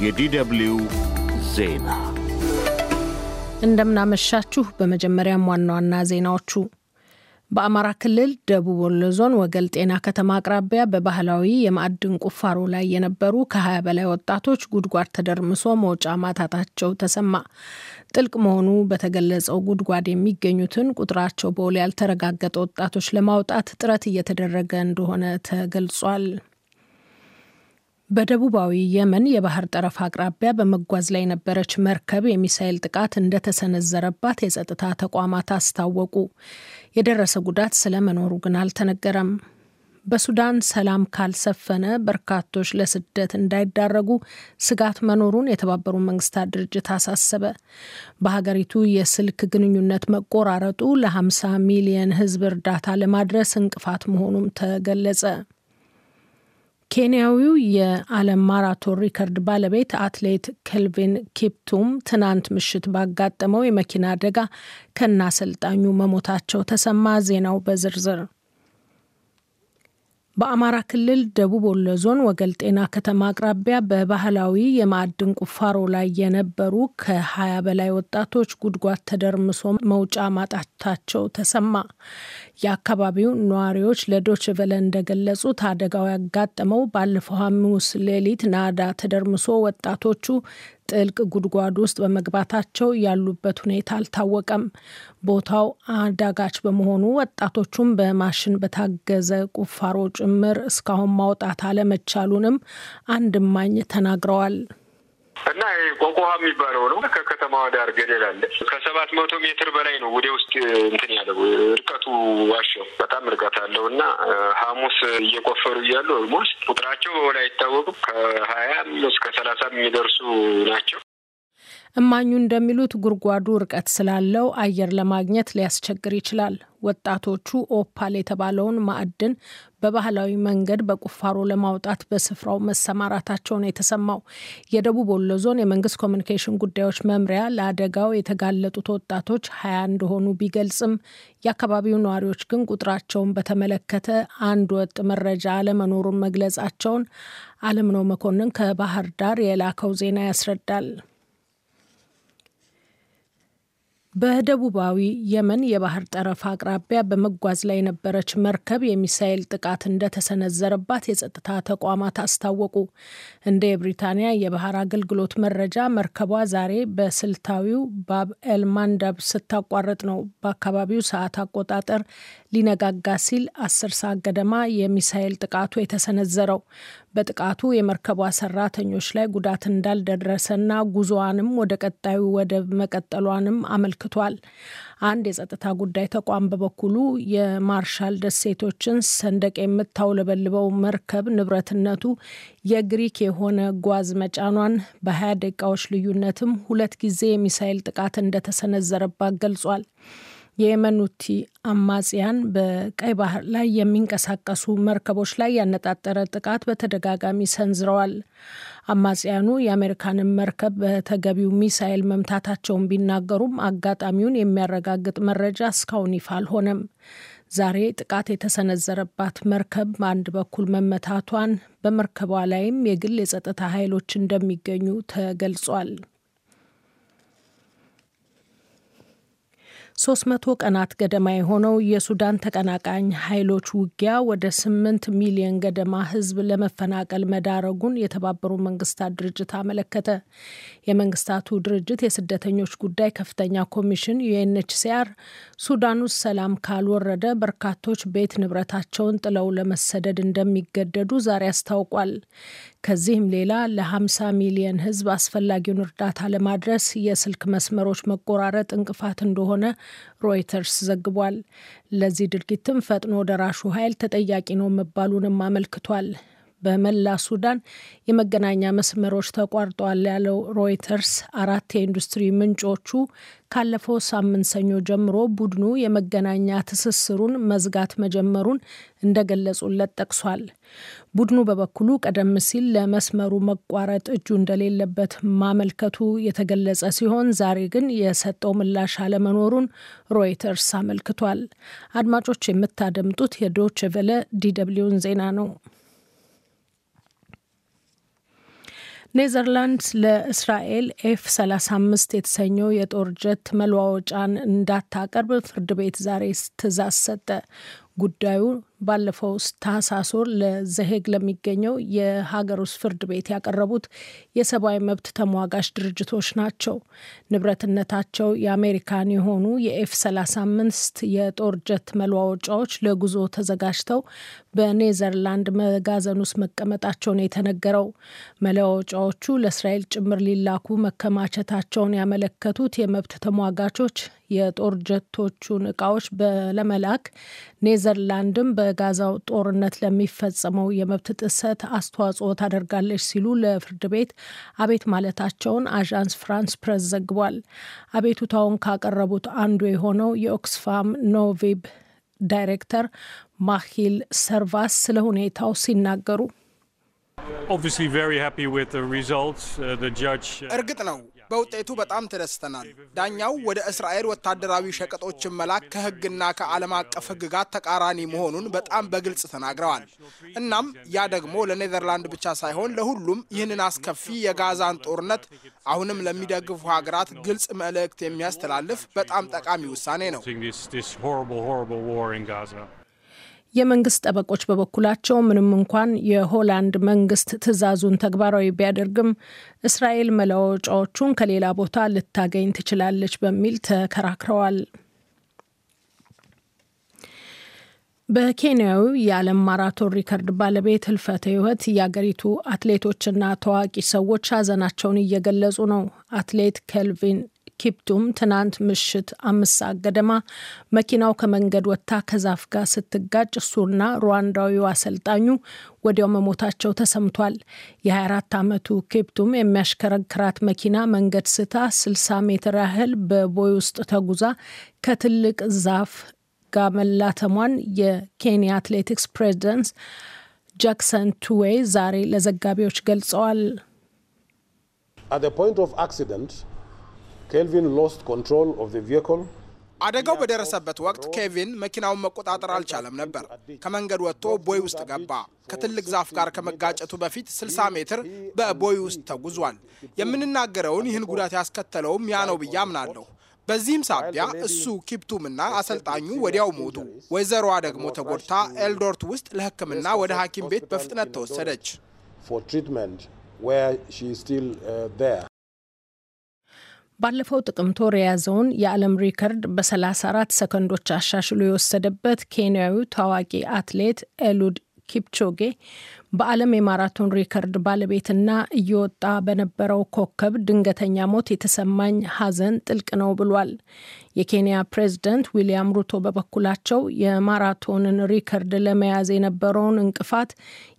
የዲደብሊው ዜና እንደምናመሻችሁ። በመጀመሪያም ዋና ዋና ዜናዎቹ በአማራ ክልል ደቡብ ወሎ ዞን ወገል ጤና ከተማ አቅራቢያ በባህላዊ የማዕድን ቁፋሮ ላይ የነበሩ ከ20 በላይ ወጣቶች ጉድጓድ ተደርምሶ መውጫ ማጣታቸው ተሰማ። ጥልቅ መሆኑ በተገለጸው ጉድጓድ የሚገኙትን ቁጥራቸው በውል ያልተረጋገጠ ወጣቶች ለማውጣት ጥረት እየተደረገ እንደሆነ ተገልጿል። በደቡባዊ የመን የባህር ጠረፍ አቅራቢያ በመጓዝ ላይ የነበረች መርከብ የሚሳኤል ጥቃት እንደተሰነዘረባት የጸጥታ ተቋማት አስታወቁ። የደረሰ ጉዳት ስለመኖሩ ግን አልተነገረም። በሱዳን ሰላም ካልሰፈነ በርካቶች ለስደት እንዳይዳረጉ ስጋት መኖሩን የተባበሩት መንግስታት ድርጅት አሳሰበ። በሀገሪቱ የስልክ ግንኙነት መቆራረጡ ለ50 ሚሊየን ሕዝብ እርዳታ ለማድረስ እንቅፋት መሆኑም ተገለጸ። ኬንያዊው የዓለም ማራቶን ሪከርድ ባለቤት አትሌት ኬልቪን ኪፕቱም ትናንት ምሽት ባጋጠመው የመኪና አደጋ ከነ አሰልጣኙ መሞታቸው ተሰማ። ዜናው በዝርዝር በአማራ ክልል ደቡብ ወሎ ዞን ወገልጤና ከተማ አቅራቢያ በባህላዊ የማዕድን ቁፋሮ ላይ የነበሩ ከ20 በላይ ወጣቶች ጉድጓድ ተደርምሶ መውጫ ማጣታቸው ተሰማ። የአካባቢው ነዋሪዎች ለዶች ቨለ እንደገለጹት አደጋው ያጋጠመው ባለፈው ሐሙስ ሌሊት ናዳ ተደርምሶ ወጣቶቹ ጥልቅ ጉድጓድ ውስጥ በመግባታቸው ያሉበት ሁኔታ አልታወቀም። ቦታው አዳጋች በመሆኑ ወጣቶቹም በማሽን በታገዘ ቁፋሮ ጭምር እስካሁን ማውጣት አለመቻሉንም አንድ እማኝ ተናግረዋል። እና ቆቆሃ የሚባለው ነው። ከከተማዋ ዳር ገደል አለ። ከሰባት መቶ ሜትር በላይ ነው ወደ ውስጥ እንትን ያለው እርቀቱ ዋሻው በጣም እርቀት አለው እና ሐሙስ እየቆፈሩ እያሉ almost ቁጥራቸው በውል አይታወቅም ከሀያም እስከ ሰላሳም የሚደርሱ ናቸው። እማኙ እንደሚሉት ጉድጓዱ ርቀት ስላለው አየር ለማግኘት ሊያስቸግር ይችላል። ወጣቶቹ ኦፓል የተባለውን ማዕድን በባህላዊ መንገድ በቁፋሮ ለማውጣት በስፍራው መሰማራታቸው ነው የተሰማው። የደቡብ ወሎ ዞን የመንግስት ኮሚኒኬሽን ጉዳዮች መምሪያ ለአደጋው የተጋለጡት ወጣቶች ሀያ እንደሆኑ ቢገልጽም የአካባቢው ነዋሪዎች ግን ቁጥራቸውን በተመለከተ አንድ ወጥ መረጃ አለመኖሩን መግለጻቸውን አለምነው መኮንን ከባህር ዳር የላከው ዜና ያስረዳል። በደቡባዊ የመን የባህር ጠረፍ አቅራቢያ በመጓዝ ላይ የነበረች መርከብ የሚሳኤል ጥቃት እንደተሰነዘረባት የጸጥታ ተቋማት አስታወቁ። እንደ የብሪታንያ የባህር አገልግሎት መረጃ መርከቧ ዛሬ በስልታዊው ባብ ኤል ማንዳብ ስታቋርጥ ነው በአካባቢው ሰዓት አቆጣጠር ሊነጋጋ ሲል አስር ሰዓት ገደማ የሚሳኤል ጥቃቱ የተሰነዘረው። በጥቃቱ የመርከቧ ሰራተኞች ላይ ጉዳት እንዳልደረሰና ጉዞዋንም ወደ ቀጣዩ ወደብ መቀጠሏንም አመልክቷል። አንድ የጸጥታ ጉዳይ ተቋም በበኩሉ የማርሻል ደሴቶችን ሰንደቅ የምታውለበልበው መርከብ ንብረትነቱ የግሪክ የሆነ ጓዝ መጫኗን በሀያ ደቂቃዎች ልዩነትም ሁለት ጊዜ የሚሳኤል ጥቃት እንደተሰነዘረባት ገልጿል። የየመን አማጽያን በቀይ ባህር ላይ የሚንቀሳቀሱ መርከቦች ላይ ያነጣጠረ ጥቃት በተደጋጋሚ ሰንዝረዋል። አማጽያኑ የአሜሪካንን መርከብ በተገቢው ሚሳኤል መምታታቸውን ቢናገሩም አጋጣሚውን የሚያረጋግጥ መረጃ እስካሁን ይፋ አልሆነም። ዛሬ ጥቃት የተሰነዘረባት መርከብ በአንድ በኩል መመታቷን፣ በመርከቧ ላይም የግል የጸጥታ ኃይሎች እንደሚገኙ ተገልጿል። ሶስት መቶ ቀናት ገደማ የሆነው የሱዳን ተቀናቃኝ ኃይሎች ውጊያ ወደ ስምንት ሚሊዮን ገደማ ሕዝብ ለመፈናቀል መዳረጉን የተባበሩት መንግስታት ድርጅት አመለከተ። የመንግስታቱ ድርጅት የስደተኞች ጉዳይ ከፍተኛ ኮሚሽን ዩኤንኤችሲአር ሱዳን ውስጥ ሰላም ካልወረደ በርካቶች ቤት ንብረታቸውን ጥለው ለመሰደድ እንደሚገደዱ ዛሬ አስታውቋል። ከዚህም ሌላ ለ50 ሚሊዮን ሕዝብ አስፈላጊውን እርዳታ ለማድረስ የስልክ መስመሮች መቆራረጥ እንቅፋት እንደሆነ ሮይተርስ ዘግቧል። ለዚህ ድርጊትም ፈጥኖ ደራሹ ኃይል ተጠያቂ ነው መባሉንም አመልክቷል። በመላ ሱዳን የመገናኛ መስመሮች ተቋርጠዋል ያለው ሮይተርስ አራት የኢንዱስትሪ ምንጮቹ ካለፈው ሳምንት ሰኞ ጀምሮ ቡድኑ የመገናኛ ትስስሩን መዝጋት መጀመሩን እንደገለጹለት ጠቅሷል። ቡድኑ በበኩሉ ቀደም ሲል ለመስመሩ መቋረጥ እጁ እንደሌለበት ማመልከቱ የተገለጸ ሲሆን ዛሬ ግን የሰጠው ምላሽ አለመኖሩን ሮይተርስ አመልክቷል። አድማጮች የምታደምጡት የዶች ቨለ ዲደብሊውን ዜና ነው። ኔዘርላንድስ ለእስራኤል ኤፍ 35 የተሰኘው የጦር ጀት መለዋወጫን እንዳታቀርብ ፍርድ ቤት ዛሬ ትዕዛዝ ሰጠ። ጉዳዩ ባለፈው ታህሳስ ወር ለዘሄግ ለሚገኘው የሀገር ውስጥ ፍርድ ቤት ያቀረቡት የሰብአዊ መብት ተሟጋች ድርጅቶች ናቸው። ንብረትነታቸው የአሜሪካን የሆኑ የኤፍ 35 የጦር ጀት መለዋወጫዎች ለጉዞ ተዘጋጅተው በኔዘርላንድ መጋዘን ውስጥ መቀመጣቸውን የተነገረው መለዋወጫዎቹ ለእስራኤል ጭምር ሊላኩ መከማቸታቸውን ያመለከቱት የመብት ተሟጋቾች የጦር ጀቶቹን እቃዎች ለመላክ ኔዘርላንድም በጋዛው ጦርነት ለሚፈጸመው የመብት ጥሰት አስተዋጽኦ ታደርጋለች ሲሉ ለፍርድ ቤት አቤት ማለታቸውን አዣንስ ፍራንስ ፕሬስ ዘግቧል። አቤቱታውን ካቀረቡት አንዱ የሆነው የኦክስፋም ኖቪብ ዳይሬክተር ማሂል ሰርቫስ ስለ ሁኔታው ሲናገሩ እርግጥ ነው በውጤቱ በጣም ተደስተናል። ዳኛው ወደ እስራኤል ወታደራዊ ሸቀጦችን መላክ ከሕግና ከዓለም አቀፍ ሕግጋት ተቃራኒ መሆኑን በጣም በግልጽ ተናግረዋል። እናም ያ ደግሞ ለኔዘርላንድ ብቻ ሳይሆን ለሁሉም ይህንን አስከፊ የጋዛን ጦርነት አሁንም ለሚደግፉ ሀገራት ግልጽ መልእክት የሚያስተላልፍ በጣም ጠቃሚ ውሳኔ ነው። የመንግስት ጠበቆች በበኩላቸው ምንም እንኳን የሆላንድ መንግስት ትዕዛዙን ተግባራዊ ቢያደርግም እስራኤል መለዋወጫዎቹን ከሌላ ቦታ ልታገኝ ትችላለች በሚል ተከራክረዋል። በኬንያዊ የዓለም ማራቶን ሪከርድ ባለቤት ህልፈተ ህይወት የአገሪቱ አትሌቶችና ታዋቂ ሰዎች ሀዘናቸውን እየገለጹ ነው። አትሌት ኬልቪን ኪፕቱም ትናንት ምሽት አምስት ሰዓት ገደማ መኪናው ከመንገድ ወጥታ ከዛፍ ጋር ስትጋጭ እሱና ሩዋንዳዊው አሰልጣኙ ወዲያው መሞታቸው ተሰምቷል። የ24 ዓመቱ ኪፕቱም የሚያሽከረክራት መኪና መንገድ ስታ 60 ሜትር ያህል በቦይ ውስጥ ተጉዛ ከትልቅ ዛፍ ጋር መላተሟን የኬንያ አትሌቲክስ ፕሬዚደንት ጃክሰን ቱዌይ ዛሬ ለዘጋቢዎች ገልጸዋል። Kelvin lost control of the vehicle አደጋው በደረሰበት ወቅት ኬቪን መኪናውን መቆጣጠር አልቻለም ነበር። ከመንገድ ወጥቶ ቦይ ውስጥ ገባ። ከትልቅ ዛፍ ጋር ከመጋጨቱ በፊት 60 ሜትር በቦይ ውስጥ ተጉዟል። የምንናገረውን ይህን ጉዳት ያስከተለውም ያ ነው ብዬ አምናለሁ። በዚህም ሳቢያ እሱ ኪፕቱምና አሰልጣኙ ወዲያው ሞቱ። ወይዘሮዋ ደግሞ ተጎድታ ኤልዶሬት ውስጥ ለሕክምና ወደ ሐኪም ቤት በፍጥነት ተወሰደች። ባለፈው ጥቅምት ወር የያዘውን የዓለም ሪከርድ በ34 ሰከንዶች አሻሽሎ የወሰደበት ኬንያዊው ታዋቂ አትሌት ኤሉድ ኪፕቾጌ በዓለም የማራቶን ሪከርድ ባለቤትና እየወጣ በነበረው ኮከብ ድንገተኛ ሞት የተሰማኝ ሐዘን ጥልቅ ነው ብሏል። የኬንያ ፕሬዝደንት ዊሊያም ሩቶ በበኩላቸው የማራቶንን ሪከርድ ለመያዝ የነበረውን እንቅፋት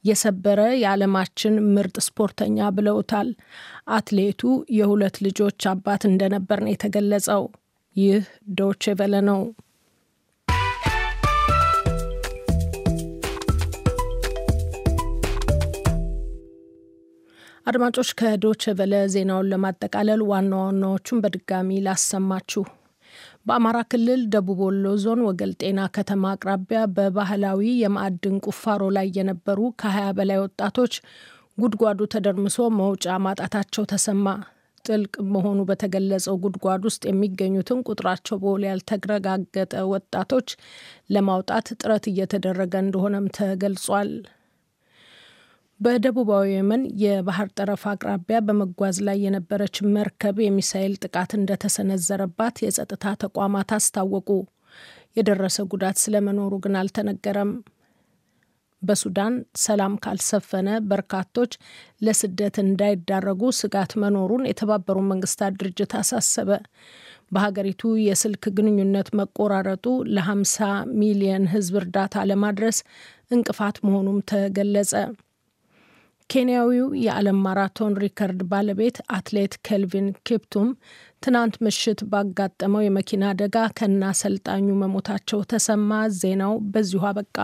የሰበረ የዓለማችን ምርጥ ስፖርተኛ ብለውታል። አትሌቱ የሁለት ልጆች አባት እንደነበር ነው የተገለጸው። ይህ ዶቼ ቬለ ነው። አድማጮች ከዶቼ ቬለ ዜናውን ለማጠቃለል ዋና ዋናዎቹን በድጋሚ ላሰማችሁ። በአማራ ክልል ደቡብ ወሎ ዞን ወገል ጤና ከተማ አቅራቢያ በባህላዊ የማዕድን ቁፋሮ ላይ የነበሩ ከ20 በላይ ወጣቶች ጉድጓዱ ተደርምሶ መውጫ ማጣታቸው ተሰማ። ጥልቅ መሆኑ በተገለጸው ጉድጓድ ውስጥ የሚገኙትን ቁጥራቸው በውል ያልተረጋገጠ ወጣቶች ለማውጣት ጥረት እየተደረገ እንደሆነም ተገልጿል። በደቡባዊ የመን የባህር ጠረፍ አቅራቢያ በመጓዝ ላይ የነበረች መርከብ የሚሳኤል ጥቃት እንደተሰነዘረባት የጸጥታ ተቋማት አስታወቁ። የደረሰ ጉዳት ስለመኖሩ ግን አልተነገረም። በሱዳን ሰላም ካልሰፈነ በርካቶች ለስደት እንዳይዳረጉ ስጋት መኖሩን የተባበሩት መንግስታት ድርጅት አሳሰበ። በሀገሪቱ የስልክ ግንኙነት መቆራረጡ ለ50 ሚሊየን ሕዝብ እርዳታ ለማድረስ እንቅፋት መሆኑም ተገለጸ። ኬንያዊው የዓለም ማራቶን ሪከርድ ባለቤት አትሌት ኬልቪን ኪፕቱም ትናንት ምሽት ባጋጠመው የመኪና አደጋ ከነ አሰልጣኙ መሞታቸው ተሰማ። ዜናው በዚሁ አበቃ።